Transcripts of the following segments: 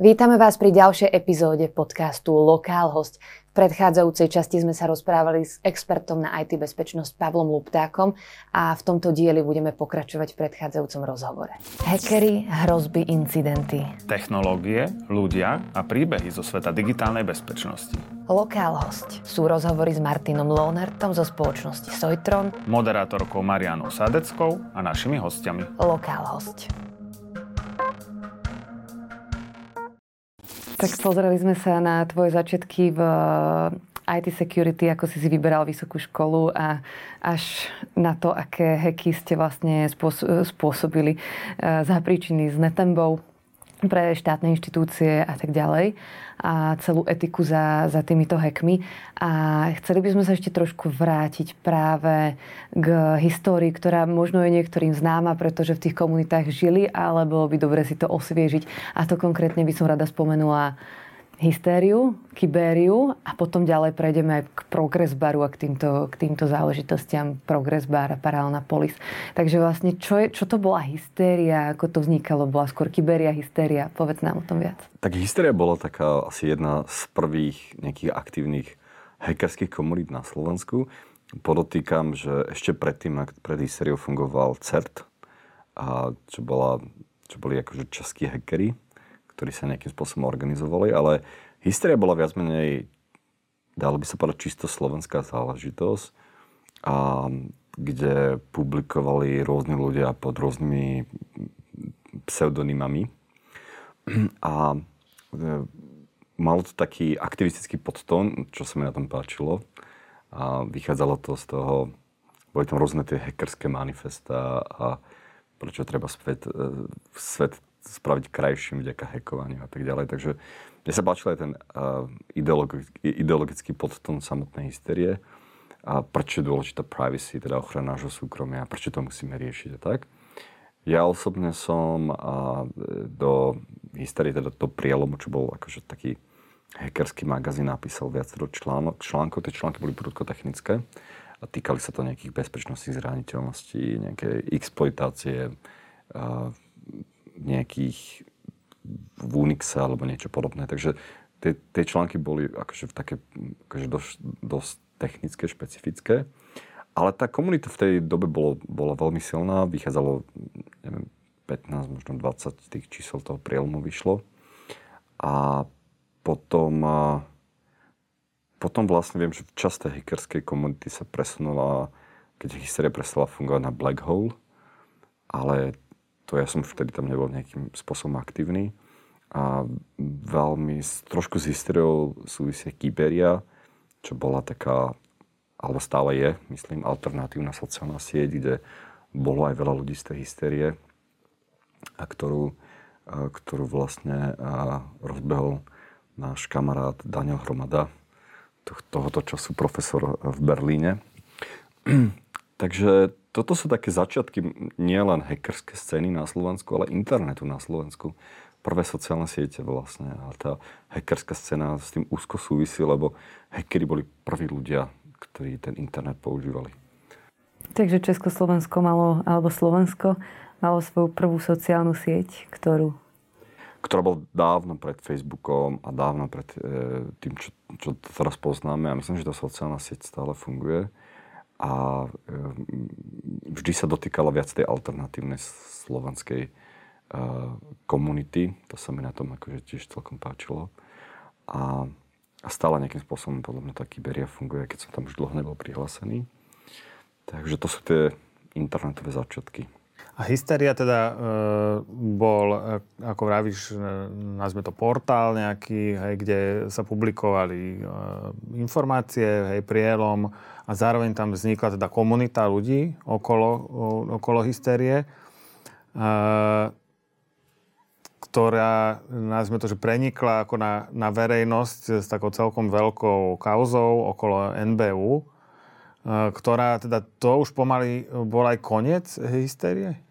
Vítame vás pri ďalšej epizóde podcastu Lokál host. V predchádzajúcej časti sme sa rozprávali s expertom na IT bezpečnosť Pavlom Luptákom a v tomto dieli budeme pokračovať v predchádzajúcom rozhovore. Hackery, hrozby, incidenty. Technológie, ľudia a príbehy zo sveta digitálnej bezpečnosti. Lokál host sú rozhovory s Martinom Lohnertom zo spoločnosti Soitron, Moderátorkou Marianou Sadeckou a našimi hostiami. Lokál host. Tak pozreli sme sa na tvoje začiatky v eh, IT security, ako si si vyberal vysokú školu a až na to, aké heky ste vlastne spôsobili eh, za príčiny s Netembou pre štátne inštitúcie a tak ďalej a celú etiku za, za týmito hackmi. A chceli by sme sa ešte trošku vrátiť práve k histórii, ktorá možno je niektorým známa, pretože v tých komunitách žili, ale bolo by dobre si to osviežiť. A to konkrétne by som rada spomenula hystériu, kybériu a potom ďalej prejdeme aj k progress baru a k týmto, k týmto záležitostiam progress bar a paralelná polis. Takže vlastne, čo, je, čo to bola hystéria, ako to vznikalo, bola skôr kybéria, hystéria? Povedz nám o tom viac. Tak hystéria bola taká asi jedna z prvých nejakých aktívnych hackerských komunít na Slovensku. Podotýkam, že ešte predtým, pred hystériou fungoval CERT, a čo, bola, čo boli akože českí hackery, ktorí sa nejakým spôsobom organizovali, ale história bola viac menej, dalo by sa povedať, čisto slovenská záležitosť, a kde publikovali rôzni ľudia pod rôznymi pseudonymami. A e, malo to taký aktivistický podtón, čo sa mi na tom páčilo. A vychádzalo to z toho, boli tam rôzne tie hackerské manifesta a prečo treba svet, e, svet spraviť krajším vďaka hackovaniu a tak ďalej. Takže mne sa páčil aj ten uh, ideologický, ideologický podtón samotnej hysterie a prečo je dôležitá privacy, teda ochrana nášho súkromia, prečo to musíme riešiť a tak. Ja osobne som uh, do hysterie, teda do prielomu, čo bol akože taký hackerský magazín, napísal viacero článok, článkov. Tie články boli prudkotechnické a týkali sa to nejakých bezpečnostných zraniteľností, nejaké exploitácie, uh, nejakých v Unixe alebo niečo podobné. Takže tie, tie články boli akože také akože dosť, dosť technické, špecifické. Ale tá komunita v tej dobe bolo, bola veľmi silná. Vychádzalo, neviem, 15, možno 20 tých čísel toho prielomu vyšlo. A potom, potom vlastne viem, že v časť tej hackerskej komunity sa presunula, keď hysteria prestala fungovať na Black Hole, ale to ja som vtedy tam nebol nejakým spôsobom aktívny. A veľmi, trošku s hysteriou súvisie Kyberia, čo bola taká, alebo stále je, myslím, alternatívna sociálna sieť, kde bolo aj veľa ľudí z tej hysterie, a ktorú, a ktorú vlastne a rozbehol náš kamarát Daniel Hromada, tohoto času profesor v Berlíne. Takže toto sú také začiatky nielen hackerské scény na Slovensku, ale internetu na Slovensku. Prvé sociálne siete vlastne. A tá hackerská scéna s tým úzko súvisí, lebo hackery boli prví ľudia, ktorí ten internet používali. Takže Československo malo, alebo Slovensko malo svoju prvú sociálnu sieť, ktorú ktorá bola dávno pred Facebookom a dávno pred e, tým, čo, čo teraz poznáme. A myslím, že tá sociálna sieť stále funguje a vždy sa dotýkala viac tej alternatívnej slovenskej komunity. To sa mi na tom akože tiež celkom páčilo. A, a stále nejakým spôsobom podľa mňa tá Kyberia funguje, keď som tam už dlho nebol prihlásený. Takže to sú tie internetové začiatky. A Hysteria teda e, bol, e, ako vravíš, e, nazme to portál nejaký, hej, kde sa publikovali e, informácie, hej, prielom a zároveň tam vznikla teda komunita ľudí okolo, o, okolo Hysterie, e, ktorá, nazme to, že prenikla ako na, na verejnosť s takou celkom veľkou kauzou okolo NBU, e, ktorá teda to už pomaly bol aj koniec hystérie?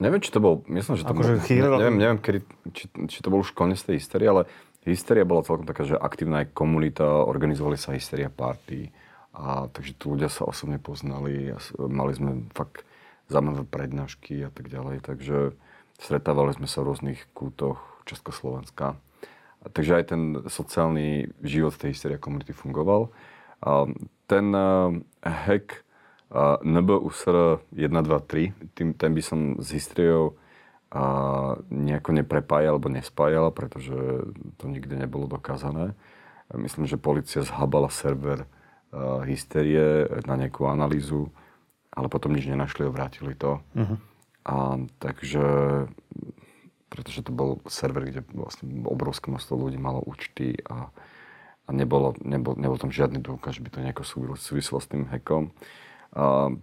Neviem, či to bol, myslím, že to bol, chýrilo... neviem, neviem kedy, či, či to bol už koniec tej hysterie, ale hysteria bola celkom taká, že aktívna aj komunita, organizovali sa hysteria party, a takže tu ľudia sa osobne poznali a mali sme fakt zaujímavé prednášky a tak ďalej, takže stretávali sme sa v rôznych kútoch Československa takže aj ten sociálny život tej hysteria komunity fungoval. A ten uh, hack uh, NBUSR 1, 2, 3, tým, ten by som s hysteriou uh, nejako neprepájal alebo nespájal, pretože to nikdy nebolo dokázané. Myslím, že policia zhabala server uh, hysterie na nejakú analýzu, ale potom nič nenašli a vrátili to. Uh-huh. A takže pretože to bol server, kde vlastne obrovské množstvo ľudí malo účty a, a nebolo, nebol, nebol tam žiadny dôkaz, že by to nejako súvislo s tým hackom.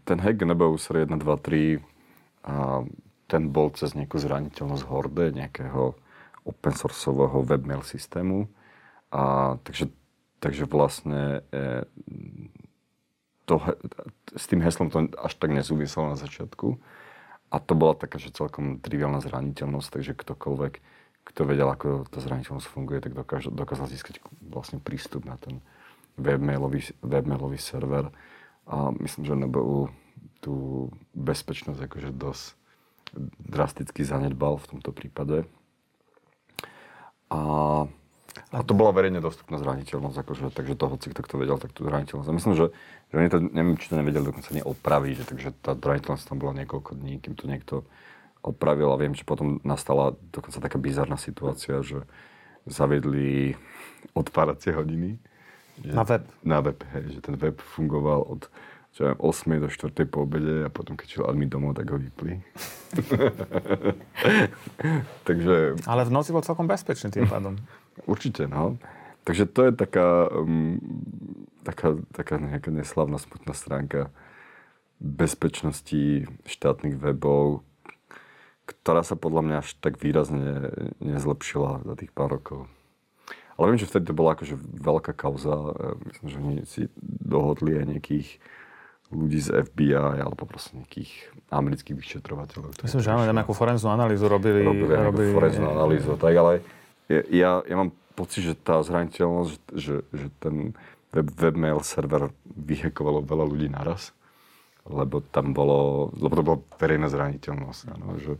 Ten hack NBUSR 1, 2, 3, a ten bol cez nejakú zraniteľnosť horde, nejakého open sourceového webmail systému. A, takže, takže vlastne e, to, s tým heslom to až tak nesúviselo na začiatku. A to bola taká, že celkom triviálna zraniteľnosť, takže ktokoľvek, kto vedel, ako tá zraniteľnosť funguje, tak dokázal získať vlastne prístup na ten webmailový, webmailový server. A myslím, že NBU tú bezpečnosť akože dosť drasticky zanedbal v tomto prípade. A a to bola verejne dostupná zraniteľnosť, akože, takže to hoci kto to vedel, tak tú zraniteľnosť. A myslím, že, že oni to, neviem, či to nevedeli dokonca ani opraviť, že, takže tá zraniteľnosť tam bola niekoľko dní, kým to niekto opravil a viem, že potom nastala dokonca taká bizarná situácia, že zaviedli odpáracie hodiny. Na web? Na web, hej, že ten web fungoval od čo 8 do 4 po obede a potom keď šiel admin domov, tak ho vypli. Takže... Ale v noci bol celkom bezpečný tým pádom. Určite, no. Takže to je taká, um, taká, taká nejaká neslavná, smutná stránka bezpečnosti štátnych webov, ktorá sa podľa mňa až tak výrazne nezlepšila za tých pár rokov. Ale viem, že vtedy to bola akože veľká kauza. Myslím, že oni si dohodli aj nejakých ľudí z FBI alebo proste nejakých amerických vyšetrovateľov. Myslím, že áno, nejakú forenznú analýzu robili. Robili, robili forenznú analýzu, tak ale ja, ja mám pocit, že tá zraniteľnosť, že, že ten web, webmail server vyhekovalo veľa ľudí naraz, lebo tam bolo, lebo to bola verejná zraniteľnosť, áno, že,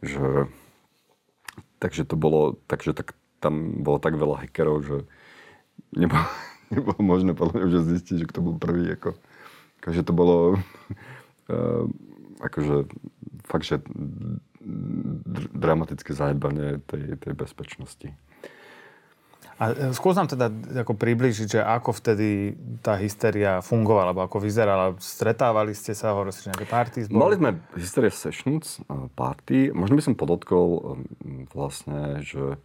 že takže to bolo, takže tak, tam bolo tak veľa hackerov, že nebolo, nebolo možné podľa mňa už zistiť, že kto bol prvý, ako, Takže to bolo uh, akože fakt, že dramatické zanedbanie tej, tej bezpečnosti. A e, skús nám teda ako približiť, že ako vtedy tá hysteria fungovala, alebo ako vyzerala. Stretávali ste sa, hovorili ste nejaké party? Zboli? Mali sme Hysteria Sessions e, party. Možno by som podotkol vlastne, že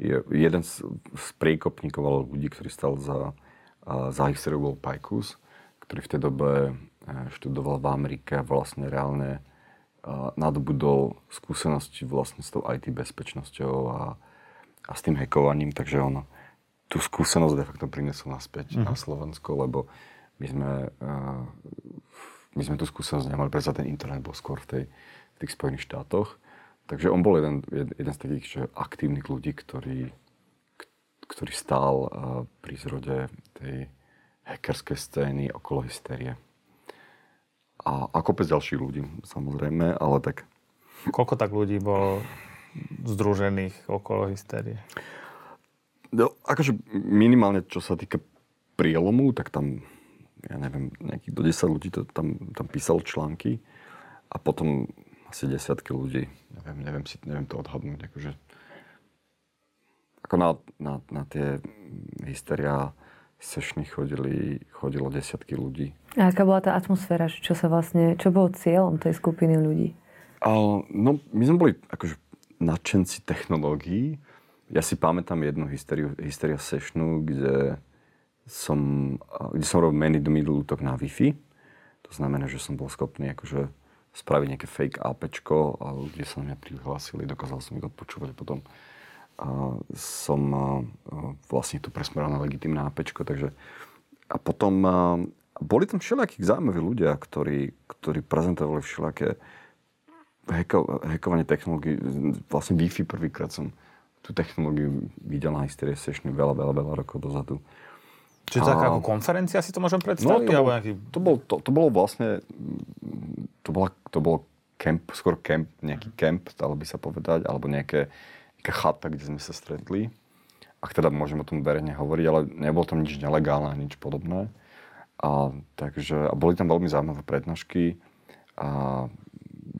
je jeden z, z priekopníkov ľudí, ktorý stal za, za hysteriu bol Pajkus ktorý v tej dobe eh, študoval v Amerike a vlastne reálne eh, nadobudol skúsenosti vlastne s tou IT bezpečnosťou a, a s tým hackovaním, takže on tú skúsenosť de facto prinesol naspäť mm-hmm. na Slovensko, lebo my sme, uh, my sme tú skúsenosť nemali, pretože ten internet bol skôr v, tej, v tých Spojených štátoch. Takže on bol jeden, jeden z takých že aktívnych ľudí, ktorý, ktorý stál uh, pri zrode tej hackerské scény okolo hysterie. A, a kopec ďalších ľudí, samozrejme, ale tak... Koľko tak ľudí bolo združených okolo hysterie? No, akože minimálne, čo sa týka prielomu, tak tam, ja neviem, nejakých do 10 ľudí to tam, tam písalo články a potom asi desiatky ľudí, neviem, neviem, si, neviem to odhadnúť, akože ako na, na, na tie hysteria sešny chodili, chodilo desiatky ľudí. A aká bola tá atmosféra? Čo sa vlastne, čo bolo cieľom tej skupiny ľudí? A, no, my sme boli akože nadšenci technológií. Ja si pamätám jednu hysteriu, hysteria sešnu, kde som, kde som robil many to middle útok na Wi-Fi. To znamená, že som bol schopný akože spraviť nejaké fake APčko a ľudia sa mňa prihlásili, dokázal som ich odpočúvať potom som vlastne tu presmeroval na legitimné APčko, takže a potom boli tam všelijakí zaujímaví ľudia, ktorí, ktorí prezentovali všelijaké hacko, hackovanie technológií. Vlastne Wi-Fi prvýkrát som tú technológiu videl na Hysteria Session veľa, veľa, veľa rokov dozadu. Čiže a... taká ako konferencia si to môžem predstaviť? No, to, bol, nejaký... to, bol, to, to bolo vlastne, to, bola, to bol camp, skôr camp, nejaký camp, dalo by sa povedať, alebo nejaké, taká chata, kde sme sa stretli. ak teda môžem o tom verejne hovoriť, ale nebolo tam nič nelegálne, nič podobné. A, takže, a boli tam veľmi zaujímavé prednášky. A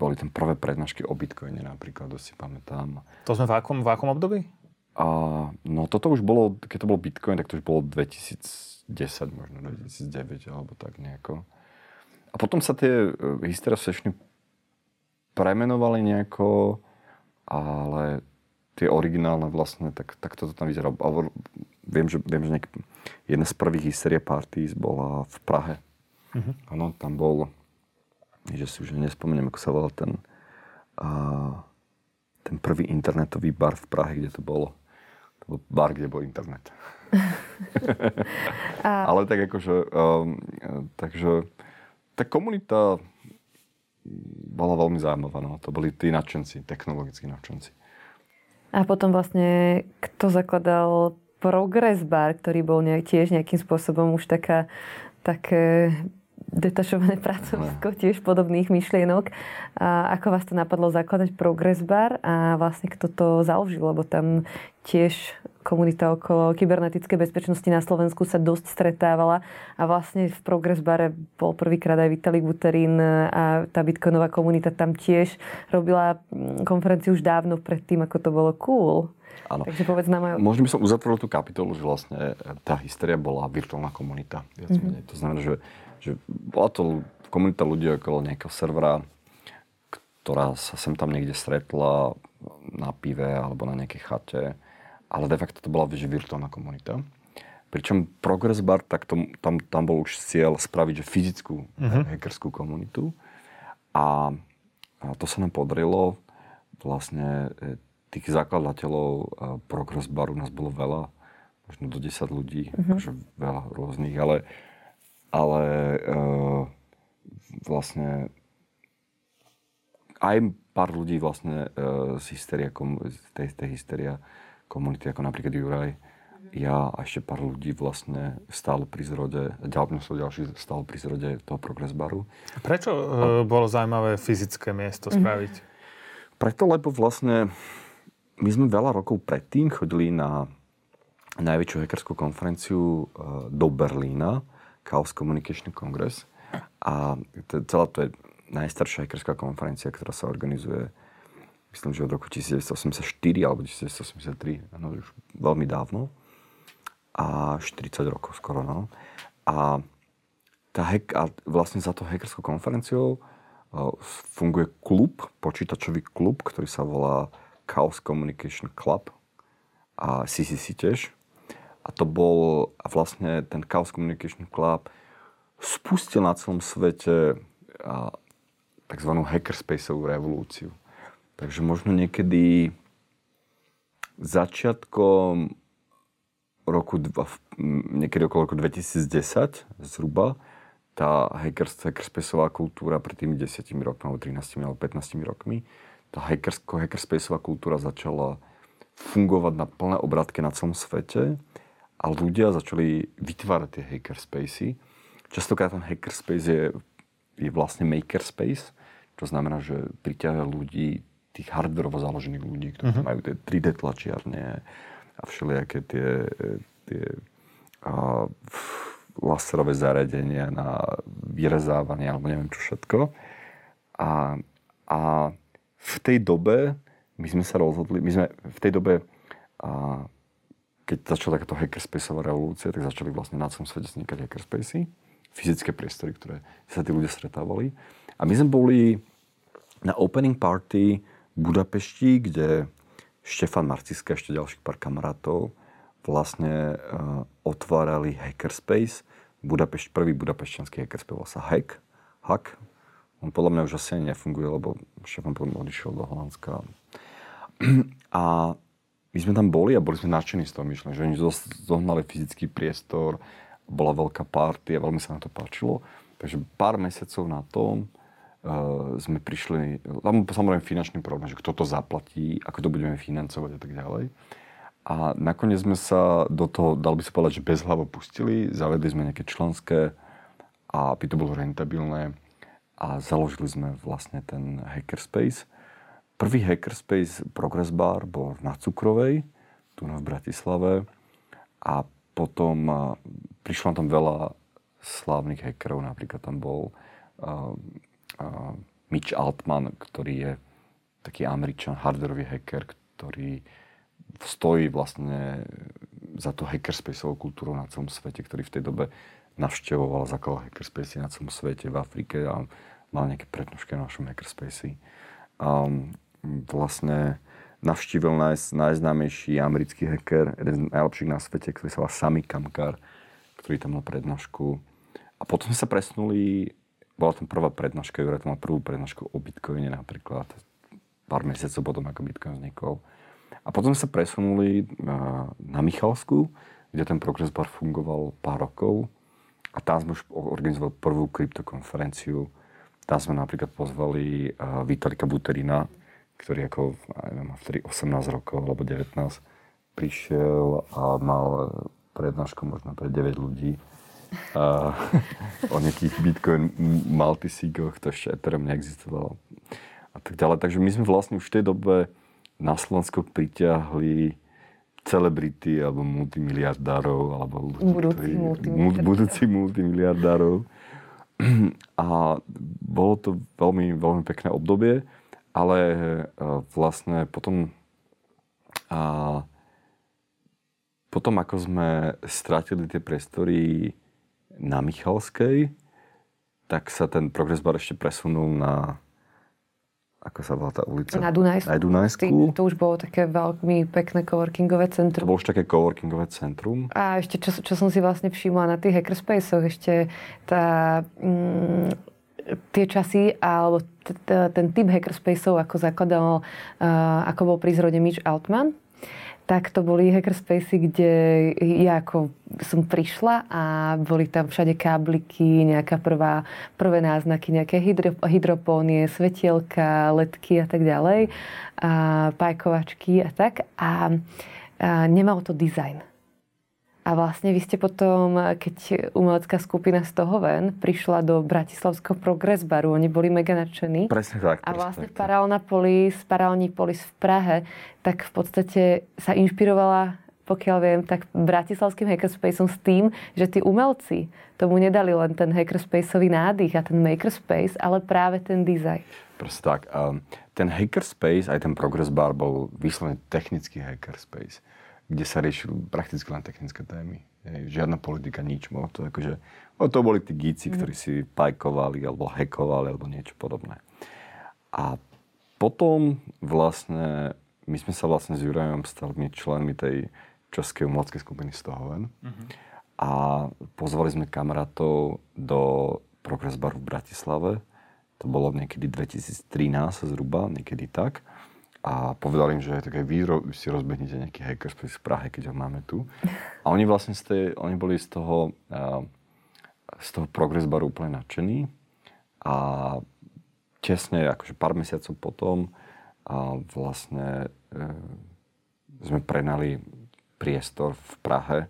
boli tam prvé prednášky o Bitcoine napríklad, to si pamätám. To sme v akom, v akom období? A, no toto už bolo, keď to bol Bitcoin, tak to už bolo 2010, možno 2009 alebo tak nejako. A potom sa tie uh, Hysteria Sessiony premenovali nejako, ale tie originálne vlastne, tak, tak toto tam vyzerá. Viem, že, viem, že nejak, jedna z prvých Hysteria Parties bola v Prahe. Uh-huh. Ano, tam bol, že si už nespomeniem, ako sa volal ten, a, ten prvý internetový bar v Prahe, kde to bolo. Bar, kde bol internet. a... Ale tak akože, um, takže tá komunita bola veľmi zaujímavá. No. To boli tí nadšenci, technologickí nadšenci. A potom vlastne, kto zakladal Progress Bar, ktorý bol nejak, tiež nejakým spôsobom už taká, také detašované pracovisko tiež podobných myšlienok. A ako vás to napadlo zakladať Progress Bar a vlastne kto to založil, lebo tam tiež komunita okolo kybernetickej bezpečnosti na Slovensku sa dosť stretávala a vlastne v Progress Bare bol prvýkrát aj Vitalik Buterin a tá bitcoinová komunita tam tiež robila mm, konferenciu už dávno pred tým, ako to bolo cool. Áno. Takže povedz nám aj... Možno by som uzatvoril tú kapitolu, že vlastne tá história bola virtuálna komunita. Mm-hmm. To znamená, že, že bola to komunita ľudí okolo nejakého servera, ktorá sa sem tam niekde stretla na pive alebo na nejakej chate ale de facto to bola virtuálna komunita. Pričom Progress Bar, tak to, tam, tam bol už cieľ spraviť že fyzickú uh-huh. hackerskú komunitu. A, a to sa nám podarilo. Vlastne e, tých zakladateľov e, Progress Baru nás bolo veľa, možno do 10 ľudí, uh-huh. akože veľa rôznych, ale, ale uh, vlastne aj pár ľudí vlastne uh, z hysteria, z tej, tej hysteria komunity, ako napríklad Juraj, ja a ešte pár ľudí vlastne stálo pri zrode, ďalšie ďalší stálo pri zrode toho Progress baru. Prečo a, e, bolo zaujímavé fyzické miesto mhm. spraviť? Preto, lebo vlastne my sme veľa rokov predtým chodili na najväčšiu hackerskú konferenciu e, do Berlína, Chaos Communication Congress. A celá to je najstaršia hackerská konferencia, ktorá sa organizuje myslím, že od roku 1984 alebo 1983, no už veľmi dávno. A 40 rokov skoro, no. A, tá hack, a vlastne za to hackerskou konferenciou uh, funguje klub, počítačový klub, ktorý sa volá Chaos Communication Club a CCC tiež. A to bol, a vlastne ten Chaos Communication Club spustil na celom svete a, tzv. hackerspaceovú revolúciu. Takže možno niekedy začiatkom roku, niekedy okolo roku 2010 zhruba, tá hackers, hackerspaceová kultúra pred tými 10 rokmi, alebo 13 alebo 15 rokmi, tá hackerspaceová kultúra začala fungovať na plné obratke na celom svete a ľudia začali vytvárať tie hackerspacey. Častokrát ten hackerspace je, je vlastne makerspace, čo znamená, že priťahuje ľudí tých hardverovo založených ľudí, ktorí uh-huh. majú tie 3D tlačiarne a všelijaké tie, tie a, laserové zariadenia na vyrezávanie alebo neviem čo všetko. A, a v tej dobe my sme sa rozhodli, my sme v tej dobe a, keď začala takáto hackerspaceová revolúcia, tak začali vlastne na celom svete vznikať hackerspacey, fyzické priestory, ktoré sa tí ľudia stretávali. A my sme boli na opening party Budapešti, kde Štefan Marciska a ešte ďalších pár kamarátov vlastne uh, otvárali hackerspace. Budapešť, prvý budapešťanský hackerspace volal sa Hack. Hack. On podľa mňa už asi nefunguje, lebo Štefan potom odišiel do Holandska. A my sme tam boli a boli sme nadšení z toho myšlenia, že oni zohnali fyzický priestor, bola veľká party a veľmi sa na to páčilo. Takže pár mesiacov na tom sme prišli, tam samozrejme finančný problém, že kto to zaplatí, ako to budeme financovať a tak ďalej. A nakoniec sme sa do toho, dal by sa povedať, že bez hlavo pustili, zavedli sme nejaké členské, a aby to bolo rentabilné a založili sme vlastne ten hackerspace. Prvý hackerspace Progress Bar bol na Cukrovej, tu v Bratislave. A potom prišlo tam veľa slávnych hackerov, napríklad tam bol uh, Mitch Altman, ktorý je taký američan, hardwareový hacker, ktorý stojí vlastne za tú hackerspaceovú kultúru na celom svete, ktorý v tej dobe navštevoval, zakladal hackerspace na celom svete v Afrike a mal nejaké prednožky na našom hackerspace. Um, vlastne navštívil naj, najznámejší americký hacker, jeden z najlepších na svete, ktorý sa volá Sami Kamkar, ktorý tam mal prednášku. A potom sa presunuli, bola tam prvá prednáška, Juraj mal prvú prednášku o Bitcoine napríklad, pár mesiacov potom, ako Bitcoin vznikol. A potom sa presunuli na Michalsku, kde ten Progress Bar fungoval pár rokov. A tam sme už organizovali prvú kryptokonferenciu. Tam sme napríklad pozvali Vitalika Buterina, ktorý ako, neviem, vtedy 18 rokov alebo 19, prišiel a mal prednášku možno pre 9 ľudí a, o nejakých Bitcoin multisigoch, to ešte Ethereum neexistovalo a tak ďalej. Takže my sme vlastne už v tej dobe na Slovensko pritiahli celebrity alebo multimiliardárov alebo ľudí, budúci, ktorí, multimiliardárov. budúci multimiliardárov. A bolo to veľmi, veľmi pekné obdobie, ale vlastne potom a, potom ako sme strátili tie priestory na Michalskej, tak sa ten progres bar ešte presunul na ako sa volá tá ulica? Na Dunajsku. Na Dunajsku. To už bolo také veľmi pekné coworkingové centrum. To bolo už také coworkingové centrum. A ešte, čo, čo som si vlastne všimla na tých hackerspaceoch, ešte tá, mm, tie časy, alebo ten typ hackerspaceov, ako zakladal, uh, ako bol pri zrode Mitch Altman, tak to boli hackerspacey, kde ja ako som prišla a boli tam všade kábliky, nejaká prvá, prvé náznaky, nejaké hydro, hydropónie, svetielka, letky a tak ďalej, a pajkovačky a tak. A, a nemalo to dizajn. A vlastne vy ste potom, keď umelecká skupina z toho ven prišla do Bratislavského Progress baru, oni boli mega nadšení. Presne tak. A vlastne tak, Parálna polis, Parálny polis v Prahe, tak v podstate sa inšpirovala pokiaľ viem, tak bratislavským hackerspaceom s tým, že tí umelci tomu nedali len ten hackerspaceový nádych a ten makerspace, ale práve ten dizajn. Presne tak. Um, ten hackerspace, aj ten progress bar bol vyslovene technický hackerspace kde sa riešili prakticky len technické témy. Žiadna politika, nič. Bolo to akože, no to boli tí gíci, mm. ktorí si pajkovali alebo hackovali alebo niečo podobné. A potom vlastne, my sme sa vlastne s Jurajom stali členmi tej českej umeleckej skupiny Stohoven. Mm-hmm. A pozvali sme kamarátov do Progress Bar v Bratislave. To bolo niekedy 2013 zhruba, niekedy tak a povedal im, že tak aj vy si rozbehnete nejaký hackerspace v Prahe, keď ho máme tu. A oni vlastne z tej, oni boli z toho, z toho progress baru úplne nadšení. A tesne, akože pár mesiacov potom, a vlastne e, sme prenali priestor v Prahe,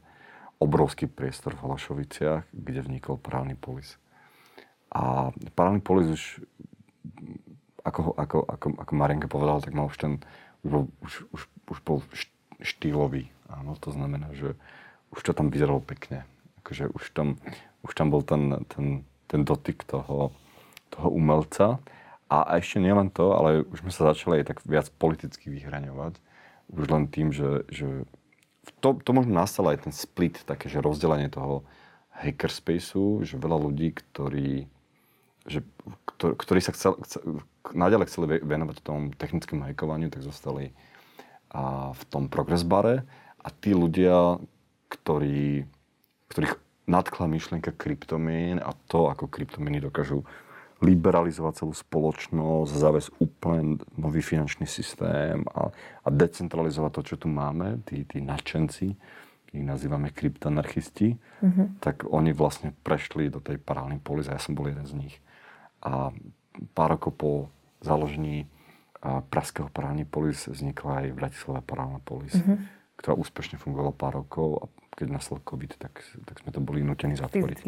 obrovský priestor v Halašoviciach, kde vznikol Parálny polis. A Parálny polis už ako, ako, ako, ako Marienka povedala, tak mal už ten, už už, už, už bol štýlový. Áno, to znamená, že už to tam vyzeralo pekne. Akože už tam, už tam bol ten, ten, ten dotyk toho, toho umelca. A, a ešte nielen to, ale už sme sa začali aj tak viac politicky vyhraňovať. Už len tým, že, že to, to možno nastalo aj ten split, také, že rozdelenie toho hackerspaceu, že veľa ľudí, ktorí že, ktorí sa chcel, chcel, naďalej chceli venovať tomu technickému hackovaniu, tak zostali a, v tom progress bare a tí ľudia, ktorí, ktorých nadkla myšlienka kryptomien a to, ako kryptomeny dokážu liberalizovať celú spoločnosť, zaviesť úplne nový finančný systém a, a decentralizovať to, čo tu máme, tí, tí nadšenci, ich nazývame kryptanarchisti, mm-hmm. tak oni vlastne prešli do tej parálnej polis a ja som bol jeden z nich. A pár rokov po založení Pražského parálny polis vznikla aj v Bratislave parálna polis, mm-hmm. ktorá úspešne fungovala pár rokov a keď nastal COVID, tak, tak sme to boli nutení zatvoriť.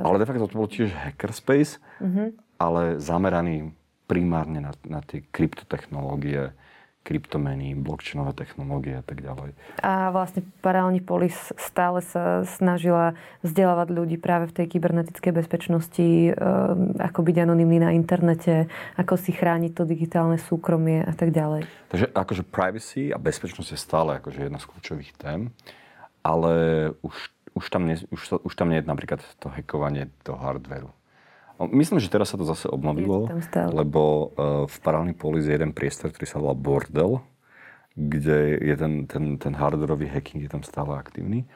Ale de facto to bol tiež hackerspace, mm-hmm. ale zameraný primárne na, na tie kryptotechnológie, kryptomeny, blockchainové technológie a tak ďalej. A vlastne paralelní polis stále sa snažila vzdelávať ľudí práve v tej kybernetickej bezpečnosti, e, ako byť anonimný na internete, ako si chrániť to digitálne súkromie a tak ďalej. Takže akože privacy a bezpečnosť je stále akože jedna z kľúčových tém, ale už, už, tam, nie, už, už tam nie je napríklad to hackovanie do hardveru. Myslím, že teraz sa to zase obnovilo, lebo uh, v parálny polis je jeden priestor, ktorý sa volá Bordel, kde je ten, ten, ten hardwareový hacking je tam stále aktívny.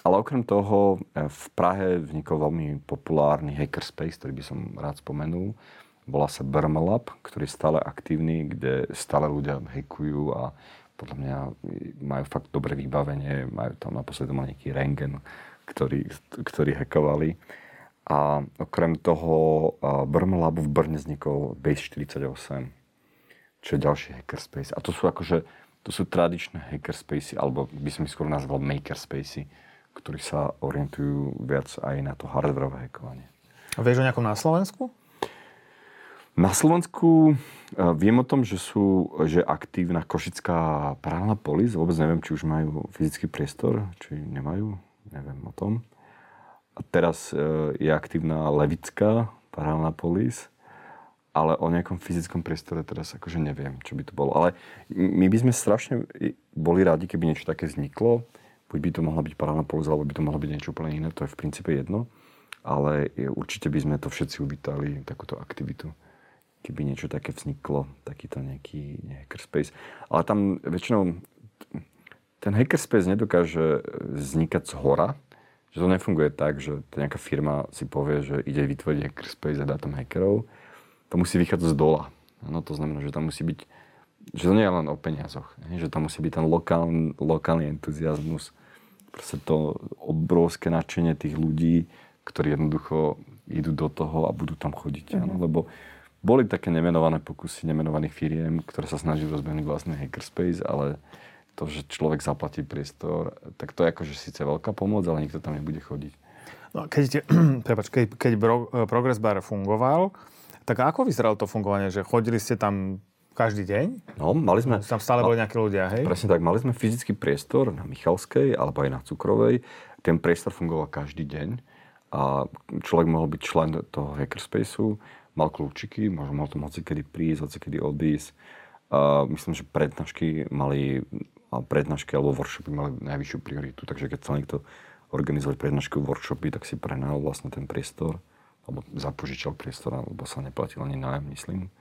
Ale okrem toho e, v Prahe vznikol veľmi populárny hackerspace, ktorý by som rád spomenul. Volá sa Bermelab, ktorý je stále aktívny, kde stále ľudia hackujú a podľa mňa majú fakt dobré vybavenie, majú tam naposledy nejaký rengen, ktorý, ktorý hackovali. A okrem toho Brm v Brne vznikol Base 48, čo je ďalší hackerspace. A to sú akože, to sú tradičné hackerspacey, alebo by som ich skôr nazval makerspacey, ktorí sa orientujú viac aj na to hardwareové hackovanie. A vieš o nejakom na Slovensku? Na Slovensku viem o tom, že sú, že aktívna Košická právna polis. Vôbec neviem, či už majú fyzický priestor, či nemajú. Neviem o tom. A teraz e, je aktívna Levická parálna polis, ale o nejakom fyzickom priestore teraz akože neviem, čo by to bolo. Ale my by sme strašne boli radi, keby niečo také vzniklo. Buď by to mohla byť parálna polis, alebo by to mohlo byť niečo úplne iné, to je v princípe jedno. Ale určite by sme to všetci uvítali, takúto aktivitu keby niečo také vzniklo, takýto nejaký hackerspace. Ale tam väčšinou ten hackerspace nedokáže vznikať z hora, že to nefunguje tak, že nejaká firma si povie, že ide vytvoriť hackerspace a dá tam hackerov. To musí vychádzať z dola. No, to znamená, že tam musí byť, že to nie je len o peniazoch, že tam musí byť ten lokálny, lokálny entuziasmus, proste to obrovské nadšenie tých ľudí, ktorí jednoducho idú do toho a budú tam chodiť. Mm-hmm. Lebo boli také nemenované pokusy nemenovaných firiem, ktoré sa snažili rozbehnúť vlastný hackerspace, ale to, že človek zaplatí priestor, tak to je akože síce veľká pomoc, ale nikto tam nebude chodiť. No, keď, prepač, keď, keď Progress Bar fungoval, tak ako vyzeralo to fungovanie? Že chodili ste tam každý deň? No, mali sme... Tam stále boli nejakí ľudia, hej? Presne tak, mali sme fyzický priestor na Michalskej alebo aj na Cukrovej. Ten priestor fungoval každý deň a človek mohol byť člen toho hackerspaceu, mal kľúčiky, mohol, mohol tam kedy prísť, kedy odísť. A myslím, že prednášky mali prednášky alebo workshopy mali najvyššiu prioritu. Takže keď sa niekto organizovať prednášky workshopy, tak si prenajal vlastne ten priestor alebo zapožičal priestor, alebo sa neplatil ani nájom, myslím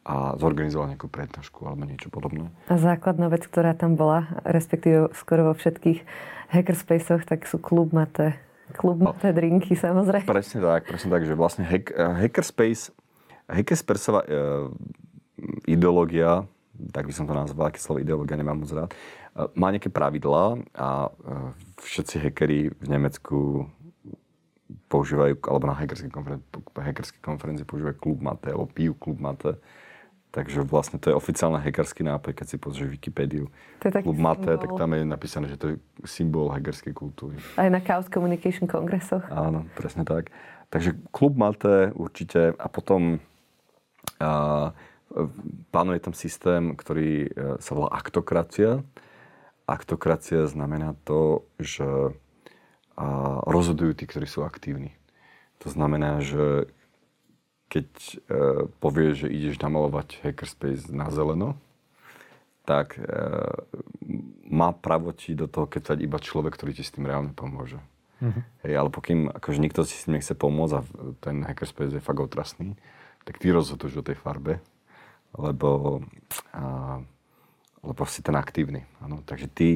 a zorganizoval nejakú prednášku alebo niečo podobné. A základná vec, ktorá tam bola, respektíve skoro vo všetkých hackerspacech, tak sú klub mate, klub no. mate drinky samozrejme. Presne tak, presne tak, že vlastne hack, hackerspace, hackerspaceová e, ideológia tak by som to nazval, aké slovo ideológia nemám moc rád, e, má nejaké pravidlá a e, všetci hackeri v Nemecku používajú, alebo na hackerskej konferencii, hackerskej konferencii používajú klub mate, alebo pijú klub mate. Takže vlastne to je oficiálny hackerský nápoj, keď si pozrieš Wikipédiu. To je klub mate, symbol. tak tam je napísané, že to je symbol hackerskej kultúry. Aj na Chaos Communication kongresoch. Áno, presne tak. Takže klub mate určite a potom uh, Pánuje tam systém, ktorý e, sa volá aktokracia. Aktokracia znamená to, že rozhodujú tí, ktorí sú aktívni. To znamená, že keď e, povieš, že ideš namalovať hackerspace na zeleno, tak e, má právo ti do toho keď iba človek, ktorý ti s tým reálne pomôže. Mm-hmm. Hej, ale pokým akože nikto si s tým nechce pomôcť a ten hackerspace je fakt otrasný, tak ty rozhoduješ o tej farbe lebo, a, lebo si ten aktívny. Ano? Takže tí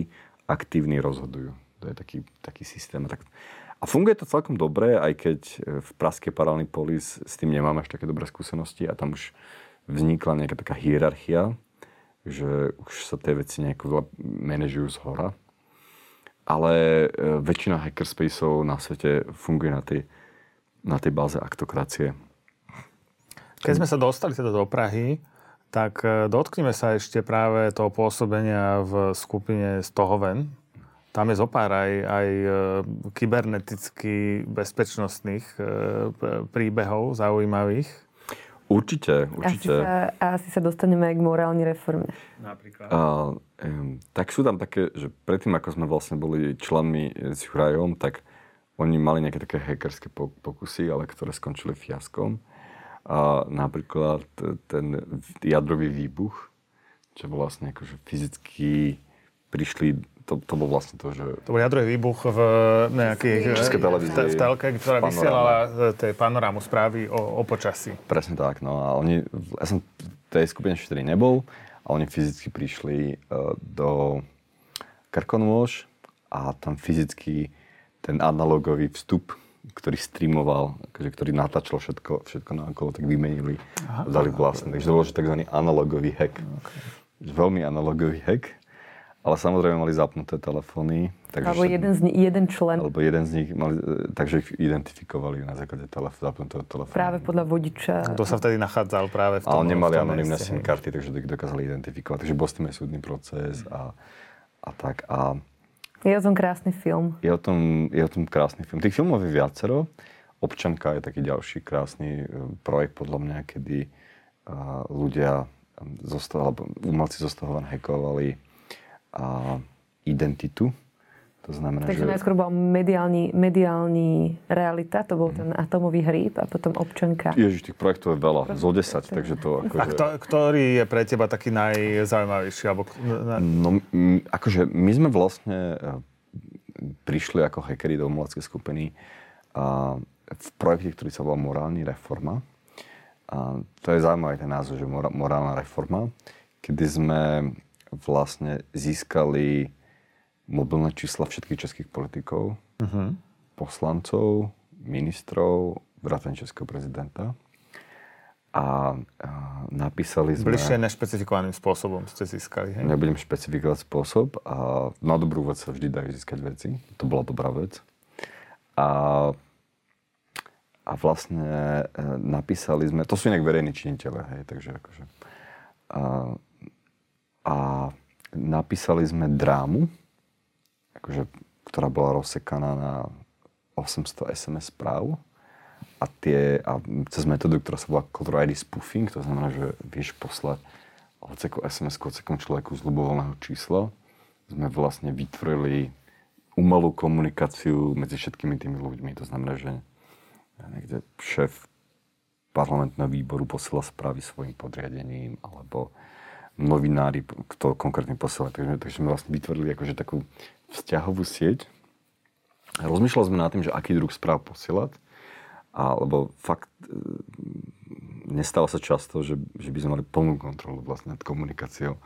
aktívni rozhodujú. To je taký, taký systém. Tak, a funguje to celkom dobre, aj keď v Praskej paralelný polis s tým nemáme až také dobré skúsenosti a tam už vznikla nejaká taká hierarchia, že už sa tie veci nejako manažujú z hora. Ale e, väčšina hackerspaceov na svete funguje na tej, na tej báze aktokracie. Keď sme sa dostali teda do Prahy, tak e, dotkneme sa ešte práve toho pôsobenia v skupine Stohoven. Tam je zopár aj, aj e, kyberneticky bezpečnostných e, príbehov zaujímavých. Určite, určite. Asi sa, asi sa dostaneme aj k morálnej reforme. Napríklad. A, um, tak sú tam také, že predtým, ako sme vlastne boli členmi s Jurajom, tak oni mali nejaké také hackerské pokusy, ale ktoré skončili fiaskom. A napríklad ten jadrový výbuch, čo vlastne akože fyzicky prišli to, to bol vlastne to, že... To bol jadrový výbuch v nejakých... Českej televízii. V telke, ktorá vysielala e, tej panorámu správy o, o počasí. Presne tak, no a oni... Ja som v tej skupine 4 nebol a oni fyzicky prišli uh, do Krkonôž a tam fyzicky ten analogový vstup, ktorý streamoval, akože, ktorý natáčal všetko, všetko na okolo, tak vymenili a dali vlastne. Takže to bol tzv. analogový hack. Okay. Veľmi analogový hack. Ale samozrejme mali zapnuté telefóny. Takže alebo jeden, z, jeden člen. Alebo jeden z nich mali, e, takže ich identifikovali na základe telef- zapnutého telefónu. Práve podľa vodiča. Kto sa vtedy nachádzal práve v tom Ale nemali anonimné SIM karty, takže ich dokázali identifikovať. Takže bol s tým aj súdny proces a, a tak. A je o tom krásny film. Je o tom, je o tom krásny film. Tých filmov je viacero. Občanka je taký ďalší krásny e, projekt podľa mňa, kedy uh, ľudia zostal, alebo umelci zostahovane hackovali a identitu. To znamená, Takže že... najskôr bol mediálny, mediálny realita, to bol ten atomový hríb a potom občanka. Ježiš, tých projektov je veľa, zo 10, takže to akože... A kto, ktorý je pre teba taký najzaujímavejší? Alebo... No, akože my sme vlastne e, prišli ako hackeri do umeleckej skupiny a v projekte, ktorý sa volá Morálny reforma. A to je zaujímavý ten názov, že morálna reforma, kedy sme vlastne získali mobilné čísla všetkých českých politikov, uh-huh. poslancov, ministrov, vrátane českého prezidenta. A, a napísali sme... Bližšie nešpecifikovaným spôsobom ste získali, hej? Nebudem špecifikovať spôsob a na dobrú vec sa vždy dajú získať veci. To bola dobrá vec. A, a vlastne e, napísali sme... To sú inak verejní činiteľe, hej, takže akože... A, a napísali sme drámu, akože, ktorá bola rozsekaná na 800 SMS správ a, tie, a cez metódu, ktorá sa volá Control ID spoofing, to znamená, že vieš poslať hoceku SMS hocekom človeku z ľubovoľného čísla, sme vlastne vytvorili umelú komunikáciu medzi všetkými tými ľuďmi. To znamená, že niekde šéf parlamentného výboru posiela správy svojim podriadením, alebo novinári, kto konkrétne posiela. Takže, takže sme vlastne vytvorili akože takú vzťahovú sieť. Rozmýšľali sme nad tým, že aký druh správ posielať. Alebo fakt e, nestáva sa často, že, že by sme mali plnú kontrolu vlastne nad komunikáciou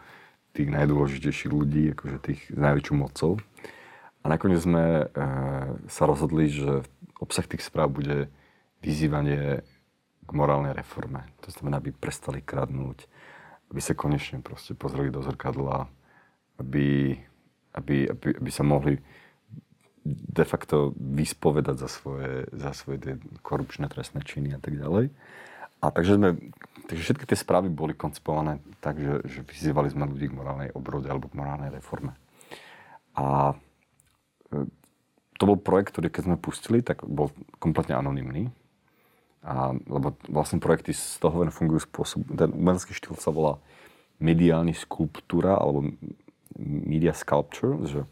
tých najdôležitejších ľudí, akože tých s najväčšou mocou. A nakoniec sme e, sa rozhodli, že obsah tých správ bude vyzývanie k morálnej reforme. To znamená, aby prestali kradnúť, aby sa konečne proste pozreli do zrkadla, aby, aby, aby, aby sa mohli de facto vyspovedať za svoje, za svoje tie korupčné trestné činy a tak ďalej. A takže, sme, takže všetky tie správy boli koncipované tak, že, že vyzývali sme ľudí k morálnej obrode alebo k morálnej reforme. A e, to bol projekt, ktorý keď sme pustili, tak bol kompletne anonymný. A, lebo vlastne projekty z toho len fungujú spôsob, ten umelecký štýl sa volá mediálny skulptúra alebo media sculpture, že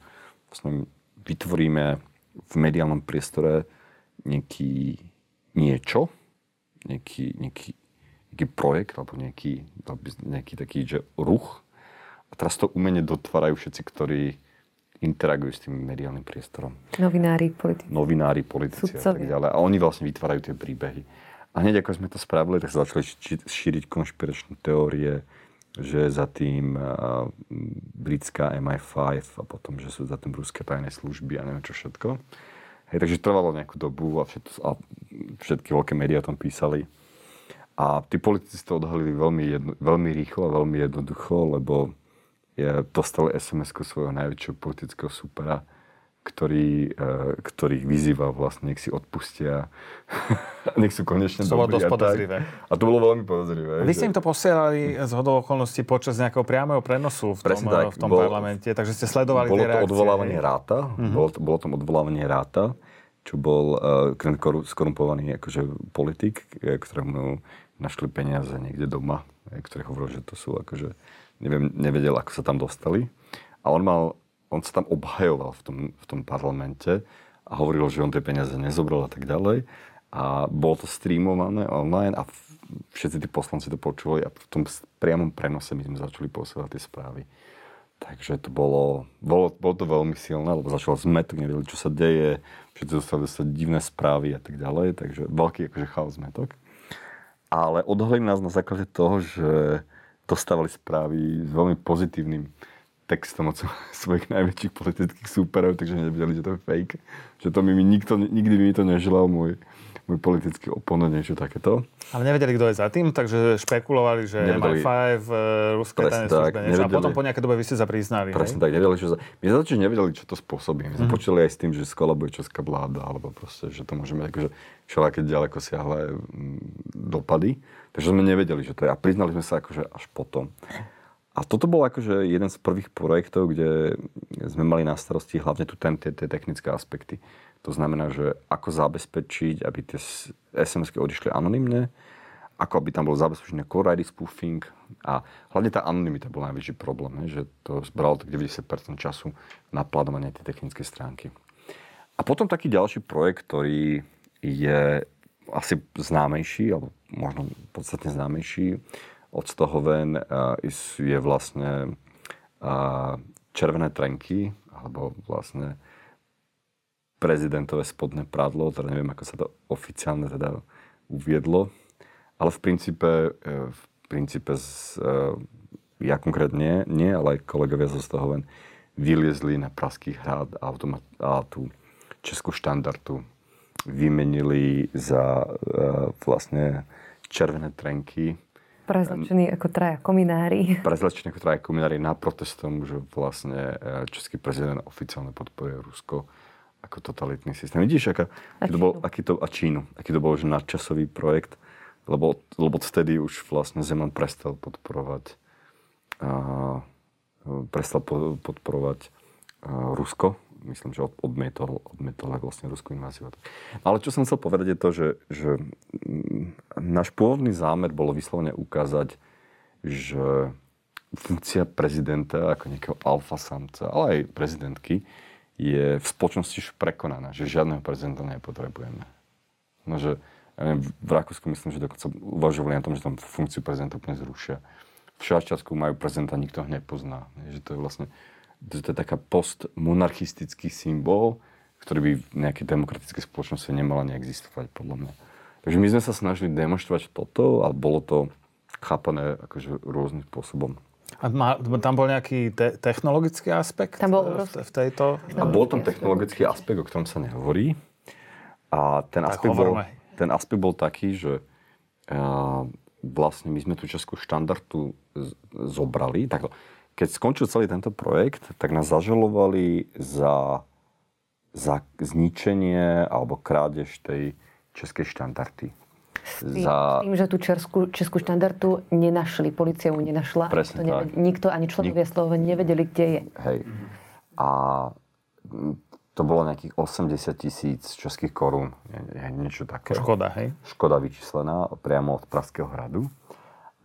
vlastne vytvoríme v mediálnom priestore nejaký niečo, nejaký, nejaký, nejaký projekt alebo nejaký, nejaký taký že ruch. A teraz to umene dotvárajú všetci, ktorí interagujú s tým mediálnym priestorom. Novinári, politici. Novinári, politici Sudcovia. a tak ďalej. A oni vlastne vytvárajú tie príbehy. A hneď ako sme to spravili, tak sa začali šíriť konšpiračné teórie, že za tým britská MI5 a potom, že sú za tým ruské tajné služby a neviem čo všetko. Hej, takže trvalo nejakú dobu a, všetko, a všetky veľké médiá o tom písali. A tí politici to odhalili veľmi, jedno, veľmi rýchlo a veľmi jednoducho, lebo je, dostali SMS-ku svojho najväčšieho politického supera, ktorý, uh, ktorých vyzýva vlastne, nech si odpustia, nech sú konečne to dobrí. To bolo dosť podozrivé. A to bolo veľmi podozrivé. A vy ste im to posielali z hodou okolností počas nejakého priamého prenosu v tom, tak, v tom bol, parlamente, takže ste sledovali bolo tie reakcie. To odvolávanie ráta, uh-huh. bolo, to, bolo to odvolávanie ráta, čo bol uh, skorumpovaný akože politik, ktorému našli peniaze niekde doma, ktoré hovoril, že to sú akože, neviem, nevedel, ako sa tam dostali. A on mal, on sa tam obhajoval v tom, v tom parlamente a hovoril, že on tie peniaze nezobral a tak ďalej. A bolo to streamované online a všetci tí poslanci to počuli a v tom priamom prenose my sme začali posielať tie správy. Takže to bolo, bolo, bolo to veľmi silné, lebo začal zmetok, nevedeli, čo sa deje, všetci dostali dostať divné správy a tak ďalej, takže veľký akože chaos zmetok. Ale odhalili nás na základe toho, že dostávali správy s veľmi pozitívnym textom od svojich najväčších politických súperov, takže nevedeli, že to je fake. Že to mi nikto, nikdy mi to neželal môj, môj politický oponent, niečo takéto. Ale nevedeli, kto je za tým, takže špekulovali, že nevedeli, MI5, e, ruské tajné služby, niečo. A potom po nejaké dobe vy ste sa priznali. Presne tak, nevedeli, čo za... My sme začali nevedeli, čo to spôsobí. My sme mm. počuli aj s tým, že skolabuje česká vláda, alebo proste, že to môžeme akože všelaké ďaleko siahle dopady. Takže sme nevedeli, že to je. A priznali sme sa akože až potom. A toto bol akože jeden z prvých projektov, kde sme mali na starosti hlavne tu ten, tie, tie technické aspekty. To znamená, že ako zabezpečiť, aby tie SMS-ky odišli anonymne, ako aby tam bol zabezpečený core ID spoofing a hlavne tá anonymita bol najväčší problém, že to zbralo tak 90% času na plánovanie tej technické stránky. A potom taký ďalší projekt, ktorý je asi známejší, alebo možno podstatne známejší od toho ven, je vlastne červené trenky, alebo vlastne prezidentové spodné pradlo, teda neviem, ako sa to oficiálne teda uviedlo, ale v princípe, e, v princípe z, e, ja konkrétne nie, ale aj kolegovia zo toho len vyliezli na Praský hrad a, automat, a tú českú štandardu vymenili za uh, vlastne červené trenky. Prezlečení ako traja kominári. Prezlečení ako traja kominári na protestom, že vlastne český prezident oficiálne podporuje Rusko ako totalitný systém. Vidíš, aká, aký to bol, aký to, a Čínu, aký to bol už nadčasový projekt, lebo, lebo vtedy už vlastne Zeman prestal podporovať a, prestal po, podporovať a, Rusko. Myslím, že odmietol, odmietol aj vlastne ruskú inváziu. Ale čo som chcel povedať je to, že, že náš pôvodný zámer bolo vyslovene ukázať, že funkcia prezidenta ako nejakého alfa samca, ale aj prezidentky, je v spoločnosti už prekonaná, že žiadneho prezidenta nepotrebujeme. No, že, ja neviem, v Rakúsku myslím, že dokonca uvažovali na tom, že tam funkciu prezidenta úplne zrušia. V Švajčiarsku majú prezidenta, nikto ho nepozná. Že to je vlastne že to je taká postmonarchistický symbol, ktorý by v nejakej demokratickej spoločnosti nemala neexistovať, podľa mňa. Takže my sme sa snažili demonstrovať toto a bolo to chápané akože rôznym spôsobom. A má, tam bol nejaký te- technologický aspekt tam bol v, v tejto... A bol tam technologický aspekt, o ktorom sa nehovorí. A ten aspekt, bol, ten aspekt bol taký, že uh, vlastne my sme tú českú štandardu z- zobrali. Tak, keď skončil celý tento projekt, tak nás zažalovali za, za zničenie alebo krádež tej českej štandardy s tým, za... s tým že tú českú, českú štandardu nenašli, policia ju nenašla. Presne to neved- Nikto, ani členovia Nik... Slovo nevedeli, kde je. Hej. A to bolo nejakých 80 tisíc českých korún, niečo také. Škoda, hej? Škoda vyčíslená priamo od Praského hradu.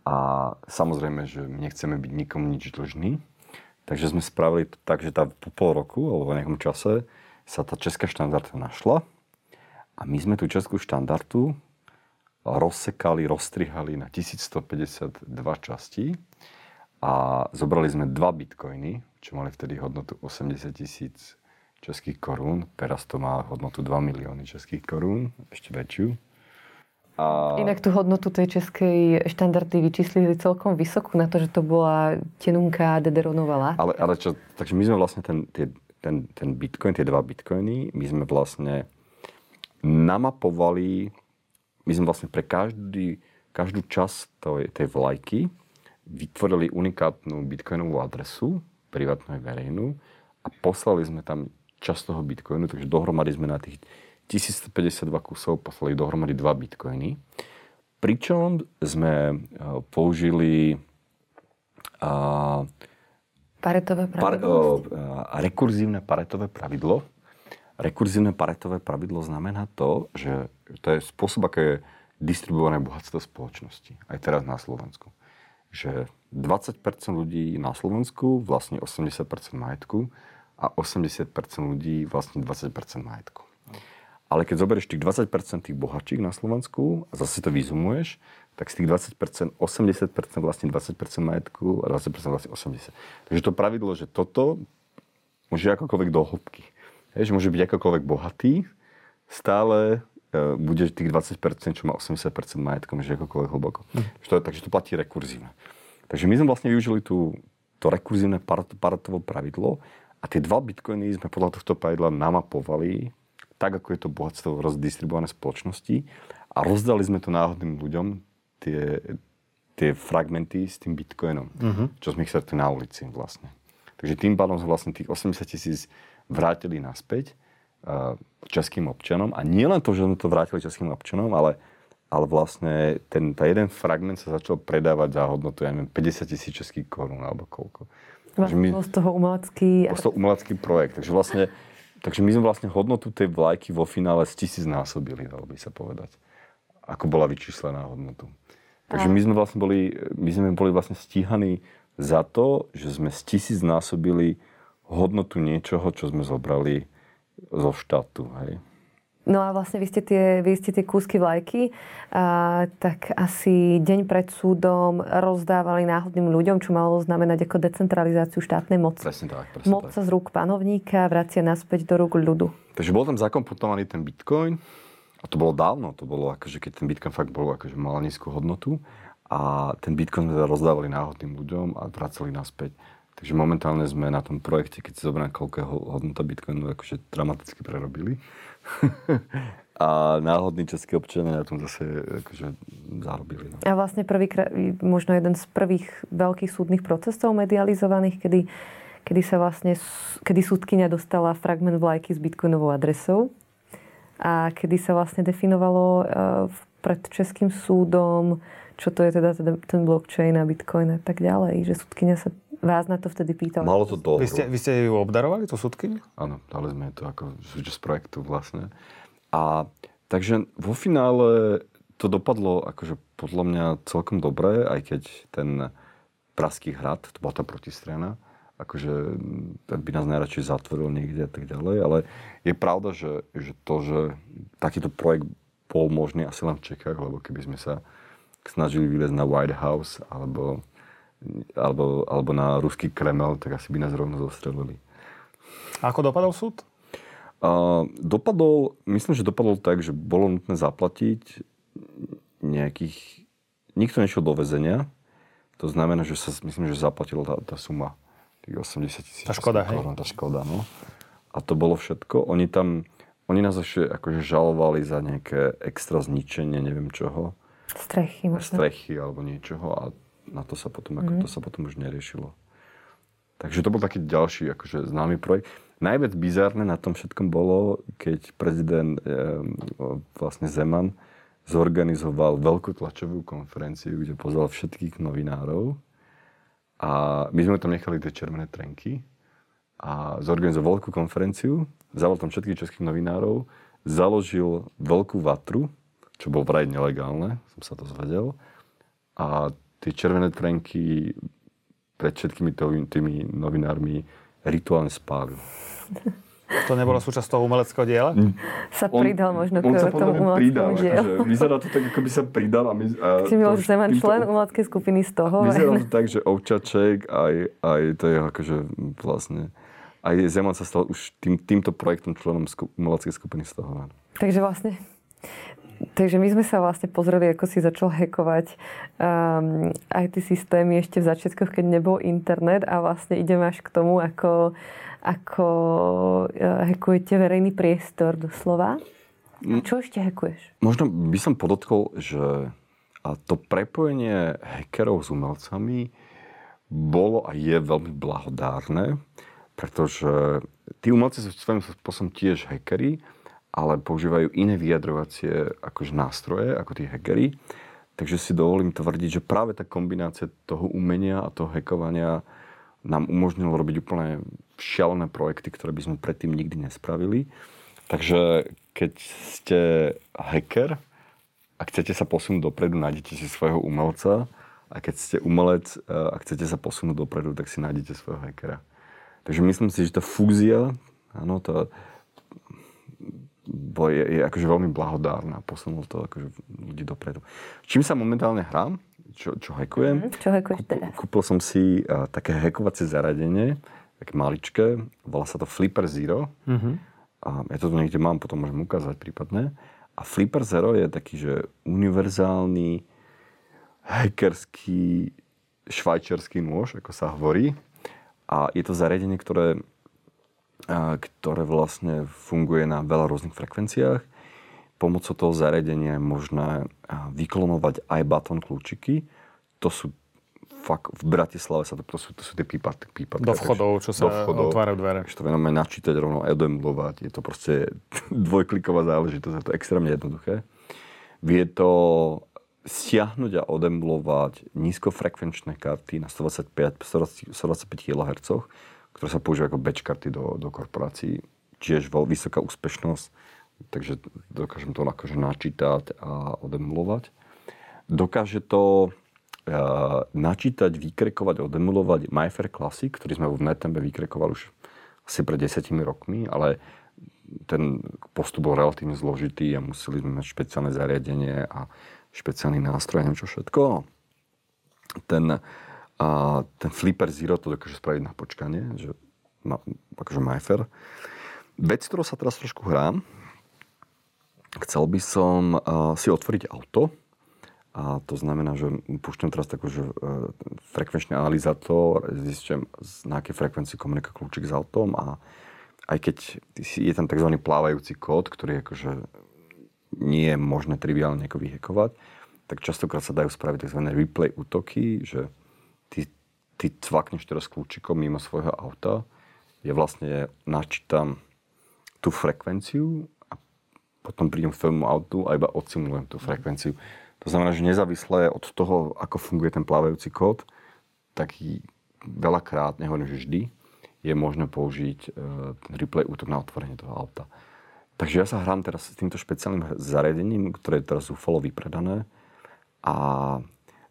A samozrejme, že my nechceme byť nikomu nič dlžný. Takže sme spravili to tak, že tá po pol roku alebo v nejakom čase sa tá česká štandarda našla. A my sme tú českú štandardu rozsekali, rozstrihali na 1152 častí a zobrali sme dva bitcoiny, čo mali vtedy hodnotu 80 tisíc českých korún. Teraz to má hodnotu 2 milióny českých korún, ešte väčšiu. A... Inak tú hodnotu tej českej štandardy vyčíslili celkom vysokú na to, že to bola tenunká Dederonová Ale, ale čo, takže my sme vlastne ten, tie, ten, ten bitcoin, tie dva bitcoiny, my sme vlastne namapovali my sme vlastne pre každý, každú časť tej, tej vlajky vytvorili unikátnu bitcoinovú adresu, privátnu aj verejnú, a poslali sme tam časť toho bitcoinu, takže dohromady sme na tých 1152 kusov poslali dohromady dva bitcoiny. Pričom sme e, použili a, paretové pravidlo? Par, a, a, rekurzívne paretové pravidlo, Rekurzívne paretové pravidlo znamená to, že to je spôsob, ako je distribuované bohatstvo spoločnosti. Aj teraz na Slovensku. Že 20% ľudí na Slovensku vlastní 80% majetku a 80% ľudí vlastní 20% majetku. Ale keď zoberieš tých 20% tých bohatších na Slovensku a zase to vyzumuješ, tak z tých 20%, 80% vlastne 20% majetku a 20% vlastne 80%. Takže to pravidlo, že toto môže akokoľvek do hĺbky. Hej, že môže byť akokoľvek bohatý, stále uh, bude tých 20%, čo má 80% majetkom, že akokoľvek hlboko. Hm. To, takže to platí rekurzívne. Takže my sme vlastne využili tú, to rekurzívne paratovo pravidlo a tie dva bitcoiny sme podľa tohto pravidla namapovali tak, ako je to bohatstvo rozdistribuované spoločnosti a rozdali sme to náhodným ľuďom tie, tie fragmenty s tým bitcoinom, uh-huh. čo sme ich stretli na ulici vlastne. Takže tým pádom sme vlastne tých 80 tisíc vrátili naspäť uh, českým občanom. A nie len to, že sme to vrátili českým občanom, ale, ale vlastne ten, tá jeden fragment sa začal predávať za hodnotu, ja neviem, 50 tisíc českých korún alebo koľko. Takže my, z toho umelecký... Z toho umelecký projekt. Takže vlastne, takže my sme vlastne hodnotu tej vlajky vo finále z tisíc násobili, dalo by sa povedať. Ako bola vyčíslená hodnotu. Takže my sme vlastne boli, my sme boli vlastne stíhaní za to, že sme z tisíc násobili hodnotu niečoho, čo sme zobrali zo štátu. Hej. No a vlastne vy ste tie, vy ste tie kúsky vlajky, a, tak asi deň pred súdom rozdávali náhodným ľuďom, čo malo znamenať ako decentralizáciu štátnej moci. Presne tak. Presne Moc sa z rúk panovníka vracia naspäť do rúk ľudu. Takže bol tam zakomponovaný ten bitcoin a to bolo dávno, to bolo akože keď ten bitcoin fakt bol akože mal nízku hodnotu a ten bitcoin sme rozdávali náhodným ľuďom a vracali naspäť. Takže momentálne sme na tom projekte, keď si zoberiem, koľko je hodnota Bitcoinu, akože dramaticky prerobili. a náhodní českí občania na tom zase akože zarobili. No. A vlastne prvý, možno jeden z prvých veľkých súdnych procesov medializovaných, kedy, kedy sa vlastne, kedy súdkynia dostala fragment vlajky s bitcoinovou adresou a kedy sa vlastne definovalo uh, pred českým súdom, čo to je teda ten blockchain a bitcoin a tak ďalej, že súdkynia sa vás na to vtedy pýtal. Malo to dlho. Vy ste, vy ste ju obdarovali, tú súdky? Áno, dali sme to ako súčasť projektu vlastne. A takže vo finále to dopadlo akože podľa mňa celkom dobre, aj keď ten Praský hrad, to bola tá protistrana, akože ten by nás najradšej zatvoril niekde a tak ďalej, ale je pravda, že, že to, že takýto projekt bol možný asi len v Čechách, lebo keby sme sa snažili vylezť na White House alebo alebo, alebo na ruský Kreml, tak asi by nás rovno zostrelili. A ako dopadol súd? Uh, dopadol, myslím, že dopadol tak, že bolo nutné zaplatiť nejakých... Nikto nešiel do väzenia. To znamená, že sa, myslím, že zaplatila tá, tá suma. Tých 80 tisíc. Tá škoda, hej? Tá škoda, no. A to bolo všetko. Oni tam... Oni nás ešte akože žalovali za nejaké extra zničenie, neviem čoho. Strechy možno. Strechy alebo niečoho. A na to sa potom, ako, mm. to sa potom už neriešilo. Takže to bol taký ďalší akože, známy projekt. Najviac bizárne na tom všetkom bolo, keď prezident e, vlastne Zeman zorganizoval veľkú tlačovú konferenciu, kde pozval všetkých novinárov a my sme tam nechali tie červené trenky a zorganizoval veľkú konferenciu, zavolal tam všetkých českých novinárov, založil veľkú vatru, čo bolo vraj nelegálne, som sa to zvedel. A tie červené trenky pred všetkými tými novinármi rituálne spálil. To nebolo súčasť toho umeleckého diela? Mm. Sa pridal on, možno k tomu umeleckému dielu. Akože, vyzerá to tak, ako by sa pridal. A my, a Či bol Zeman člen umeleckej skupiny z toho? Vyzerá to tak, že Ovčaček aj, aj to je akože vlastne aj Zeman sa stal už tým, týmto projektom členom umeleckej skupiny z toho. Takže vlastne Takže my sme sa vlastne pozreli, ako si začal hackovať um, IT systémy ešte v začiatkoch, keď nebol internet a vlastne ideme až k tomu, ako, ako uh, hackujete verejný priestor doslova. A čo ešte hackuješ? Možno by som podotkol, že a to prepojenie hackerov s umelcami bolo a je veľmi blahodárne, pretože tí umelci sú svojím spôsobom tiež hackery, ale používajú iné vyjadrovacie akože nástroje, ako tí hackery. Takže si dovolím tvrdiť, že práve tá kombinácia toho umenia a toho hackovania nám umožnilo robiť úplne šialené projekty, ktoré by sme predtým nikdy nespravili. Takže keď ste hacker a chcete sa posunúť dopredu, nájdete si svojho umelca a keď ste umelec a chcete sa posunúť dopredu, tak si nájdete svojho hackera. Takže myslím si, že tá fúzia, áno, tá, bo je, je akože veľmi blahodárna, posunul to akože ľudí dopredu. Čím sa momentálne hrám, čo, čo hackujem? Mm, čo hackuješ teraz? Kúpil som si uh, také hackovacie zariadenie, také maličké, volá sa to Flipper Zero. Mm-hmm. A ja to tu niekde mám, potom môžem ukázať prípadne. A Flipper Zero je taký, že univerzálny hackerský švajčiarsky nôž, ako sa hovorí. A je to zariadenie, ktoré, ktoré vlastne funguje na veľa rôznych frekvenciách. Pomocou toho zariadenia je možné vyklonovať aj baton kľúčiky. To sú fakt, v Bratislave sa to, to sú, to sú tie pípaty. pípaty do vchodov, čo sa vchodov, otvárajú dvere. Ešte to vieme načítať rovno, edemulovať. Je to proste dvojkliková záležitosť, je to extrémne jednoduché. Vie to stiahnuť a odemulovať nízkofrekvenčné karty na 125, 125 kHz, ktoré sa používajú ako batch karty do, do korporácií. Tiež veľ, vysoká úspešnosť, takže dokážem to akože načítať a odemulovať. Dokáže to uh, načítať, vykrekovať, odemulovať MyFair Classic, ktorý sme v Netembe vykrekovali už asi pred desiatimi rokmi, ale ten postup bol relatívne zložitý a museli sme mať špeciálne zariadenie a špeciálny nástroj, neviem čo všetko. Ten, a, ten Flipper Zero to dokáže spraviť na počkanie, že má, akože majfer. Vec, ktorou sa teraz trošku hrám, chcel by som a, si otvoriť auto, a to znamená, že púšťam teraz takú, že e, frekvenčný analyzátor, zistím, na akej frekvencii komunikuje kľúčik s autom a aj keď je tam tzv. plávajúci kód, ktorý akože nie je možné triviálne nejako vyhekovať, tak častokrát sa dajú spraviť tzv. replay útoky, že ty, ty cvakneš teraz kľúčikom mimo svojho auta, ja vlastne načítam tú frekvenciu a potom prídem k tvojmu autu a iba odsimulujem tú frekvenciu. To znamená, že nezávisle od toho, ako funguje ten plávajúci kód, tak veľakrát, nehovorím, že vždy, je možné použiť e, ten replay útok na otvorenie toho auta. Takže ja sa hrám teraz s týmto špeciálnym zariadením, ktoré je teraz zúfalo vypredané a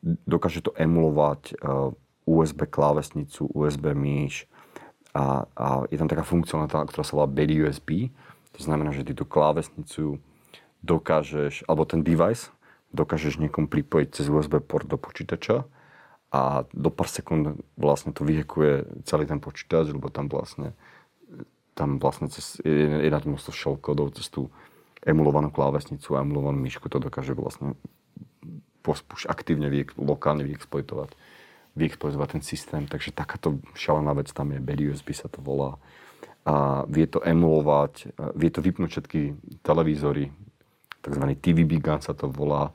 dokáže to emulovať uh, e, USB klávesnicu, USB myš a, a je tam taká funkcionalita, ktorá sa volá Bed USB. To znamená, že ty tú klávesnicu dokážeš, alebo ten device dokážeš niekomu pripojiť cez USB port do počítača a do pár sekúnd vlastne to vyhekuje celý ten počítač, lebo tam vlastne tam vlastne cez, je, je na množstvo shellkodov, cez tú emulovanú klávesnicu a emulovanú myšku to dokáže vlastne už aktívne vy, lokálne vyexploitovať, vyexploitovať ten systém. Takže takáto šalená vec tam je, Bad USB sa to volá. A vie to emulovať, vie to vypnúť všetky televízory, tzv. TV Big Gun sa to volá,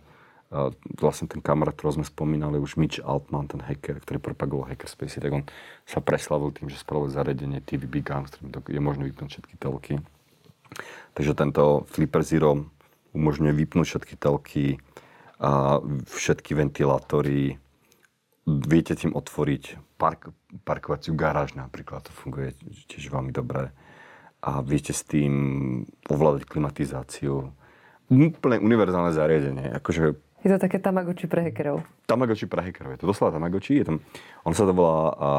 vlastne ten kamarát, ktorý sme spomínali, už Mitch Altman, ten hacker, ktorý propagoval hackerspace, tak on sa preslavil tým, že spravil zariadenie TV Big Gun, ktorým je možné vypnúť všetky telky. Takže tento Flipper Zero umožňuje vypnúť všetky telky a všetky ventilátory. Viete tým otvoriť park, parkovaciu garáž napríklad, to funguje tiež veľmi dobre. A viete s tým ovládať klimatizáciu. Úplne univerzálne zariadenie. Akože je to také Tamagotchi pre hackerov. Tamagotchi pre hackerov. Je to doslova Tamagotchi. Je tam, on sa to volá a,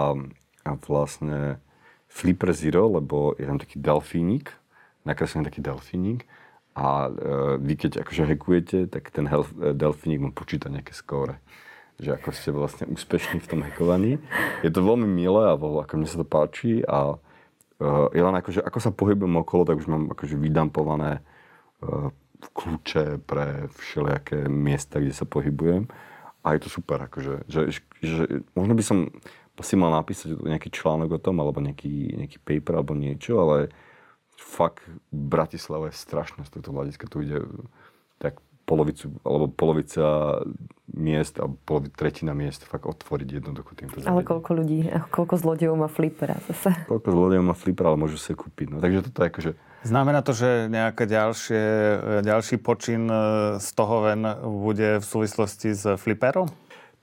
a vlastne Flipper Zero, lebo je tam taký delfínik, nakreslený taký delfínik a e, vy keď akože hackujete, tak ten e, delfínik mu počíta nejaké skóre že ako ste vlastne úspešní v tom hackovaní. Je to veľmi milé a veľmi, ako mne sa to páči a uh, ja len akože, ako sa pohybujem okolo, tak už mám akože vydampované uh, kľúče pre všelijaké miesta, kde sa pohybujem. A je to super, akože, že, že, možno by som si mal napísať nejaký článok o tom, alebo nejaký, nejaký paper, alebo niečo, ale fakt Bratislava je strašná z tohto hľadiska. Tu ide tak polovicu, alebo polovica miest, alebo polovica, tretina miest fakt otvoriť jednoducho týmto zariadením. Ale koľko ľudí, koľko zlodejov má flipera zase? Koľko zlodejov má flipera, ale môžu si kúpiť. No. Takže toto je akože Znamená to, že nejaké ďalšie, ďalší počin e, z toho ven bude v súvislosti s fliperom?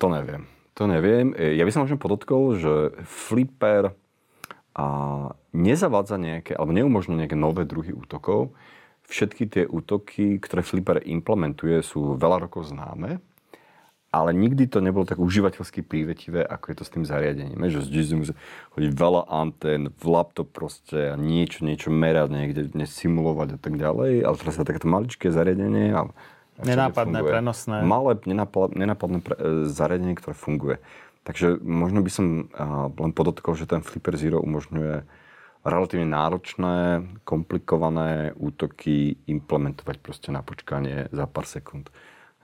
To neviem. To neviem. E, ja by som možno podotkol, že flipper a nezavádza nejaké, alebo neumožňuje nejaké nové druhy útokov. všetky tie útoky, ktoré Flipper implementuje, sú veľa rokov známe, ale nikdy to nebolo tak užívateľsky prívetivé, ako je to s tým zariadením. Že z musí chodiť veľa antén, v laptop proste a niečo, niečo merať, niekde simulovať a tak ďalej. Ale teraz je takéto maličké zariadenie a Nenápadné, prenosné. Malé, nenápadné pre, e, zariadenie, ktoré funguje. Takže možno by som len podotkol, že ten Flipper Zero umožňuje relatívne náročné, komplikované útoky implementovať proste na počkanie za pár sekúnd.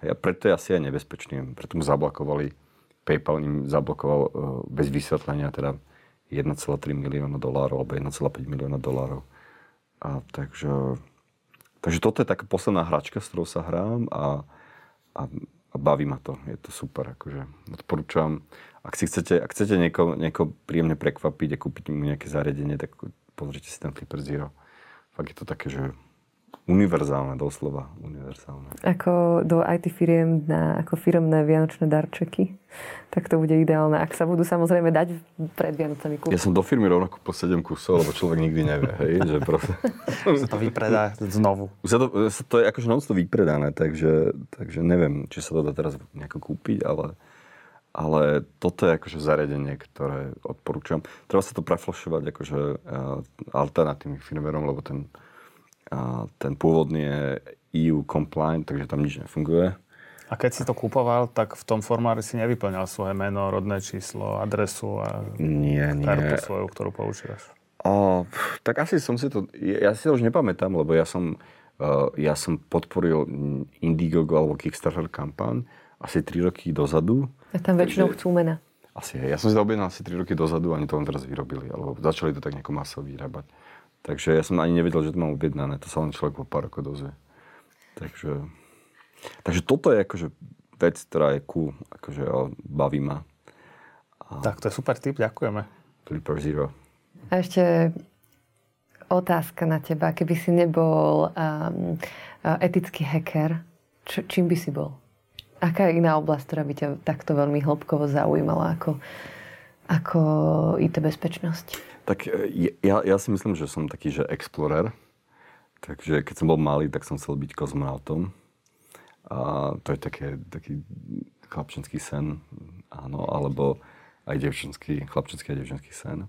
A preto je asi aj nebezpečný. Preto mu zablokovali, PayPal im zablokoval uh, bez vysvetlenia teda 1,3 milióna dolárov alebo 1,5 milióna dolárov. A takže, takže toto je taká posledná hračka, s ktorou sa hrám a, a, a baví ma to. Je to super. Akože odporúčam. Ak, si chcete, ak chcete nieko, nieko príjemne prekvapiť a kúpiť mu nejaké zariadenie, tak pozrite si ten Flipper Zero. Fakt je to také, že univerzálne, doslova univerzálne. Ako do IT firiem na ako firmné vianočné darčeky. Tak to bude ideálne. Ak sa budú samozrejme dať pred Vianocami kúpiť. Ja som do firmy rovnako po 7 kusov, lebo človek nikdy nevie. Hej, že proste... sa to vypredá znovu. Sa to, sa to je akože non vypredané, takže, takže neviem, či sa to dá teraz nejako kúpiť, ale, ale toto je akože zariadenie, ktoré odporúčam. Treba sa to preflašovať akože uh, alternatívnym firmverom, lebo ten, a ten pôvodný je EU compliant, takže tam nič nefunguje. A keď si to kupoval, tak v tom formári si nevyplňal svoje meno, rodné číslo, adresu a nie, nie. kartu svoju, ktorú používaš? O, tak asi som si to... Ja si to už nepamätám, lebo ja som, uh, ja som podporil Indiegogo alebo Kickstarter kampaň asi 3 roky dozadu. A tam väčšinou chcú mena. Asi, ja som si to objednal asi 3 roky dozadu a oni to len teraz vyrobili, alebo začali to tak nejako masovo vyrábať. Takže ja som ani nevedel, že to mám objednané. To sa len človek po pár rokov dozvie. Takže, takže toto je akože vec, ktorá je cool. Akože baví ma. A... Tak to je super tip, ďakujeme. Flipper Zero. A ešte otázka na teba. Keby si nebol um, etický hacker, č- čím by si bol? Aká je iná oblasť, ktorá by ťa takto veľmi hĺbkovo zaujímala ako, ako IT bezpečnosť? Tak e, ja, ja si myslím, že som taký, že explorer. Takže keď som bol malý, tak som chcel byť kozmonautom. A to je také, taký chlapčenský sen, áno, alebo aj devčenský, chlapčenský a devčenský sen.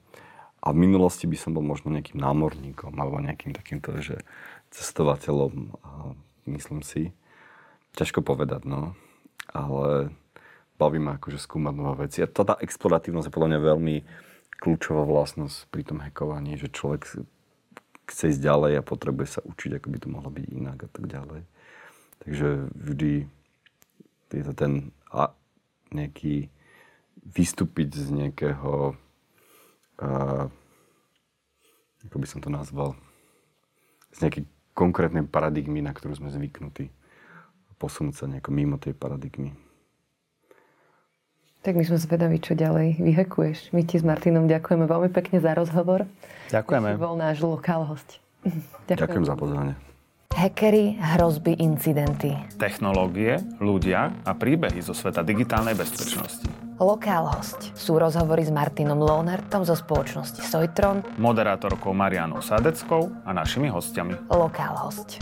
A v minulosti by som bol možno nejakým námorníkom alebo nejakým takýmto, že cestovateľom, a myslím si. Ťažko povedať, no. Ale baví ma akože skúmať nové veci. A tá exploratívnosť je podľa mňa veľmi, kľúčová vlastnosť pri tom hackovaní, že človek chce ísť ďalej a potrebuje sa učiť, ako by to mohlo byť inak a tak ďalej. Takže vždy je to ten a nejaký vystúpiť z nejakého uh, ako by som to nazval z nejakej konkrétnej paradigmy, na ktorú sme zvyknutí. Posunúť sa nejako mimo tej paradigmy. Tak my sme zvedaví, čo ďalej vyhekuješ. My ti s Martinom ďakujeme veľmi pekne za rozhovor. Ďakujeme. Si bol náš lokál host. Ďakujem. Ďakujem za pozvanie. Hackery, hrozby, incidenty. Technológie, ľudia a príbehy zo sveta digitálnej bezpečnosti. Lokál host sú rozhovory s Martinom Lohnertom zo spoločnosti Sojtron, moderátorkou Marianou Sadeckou a našimi hostiami. Lokál host.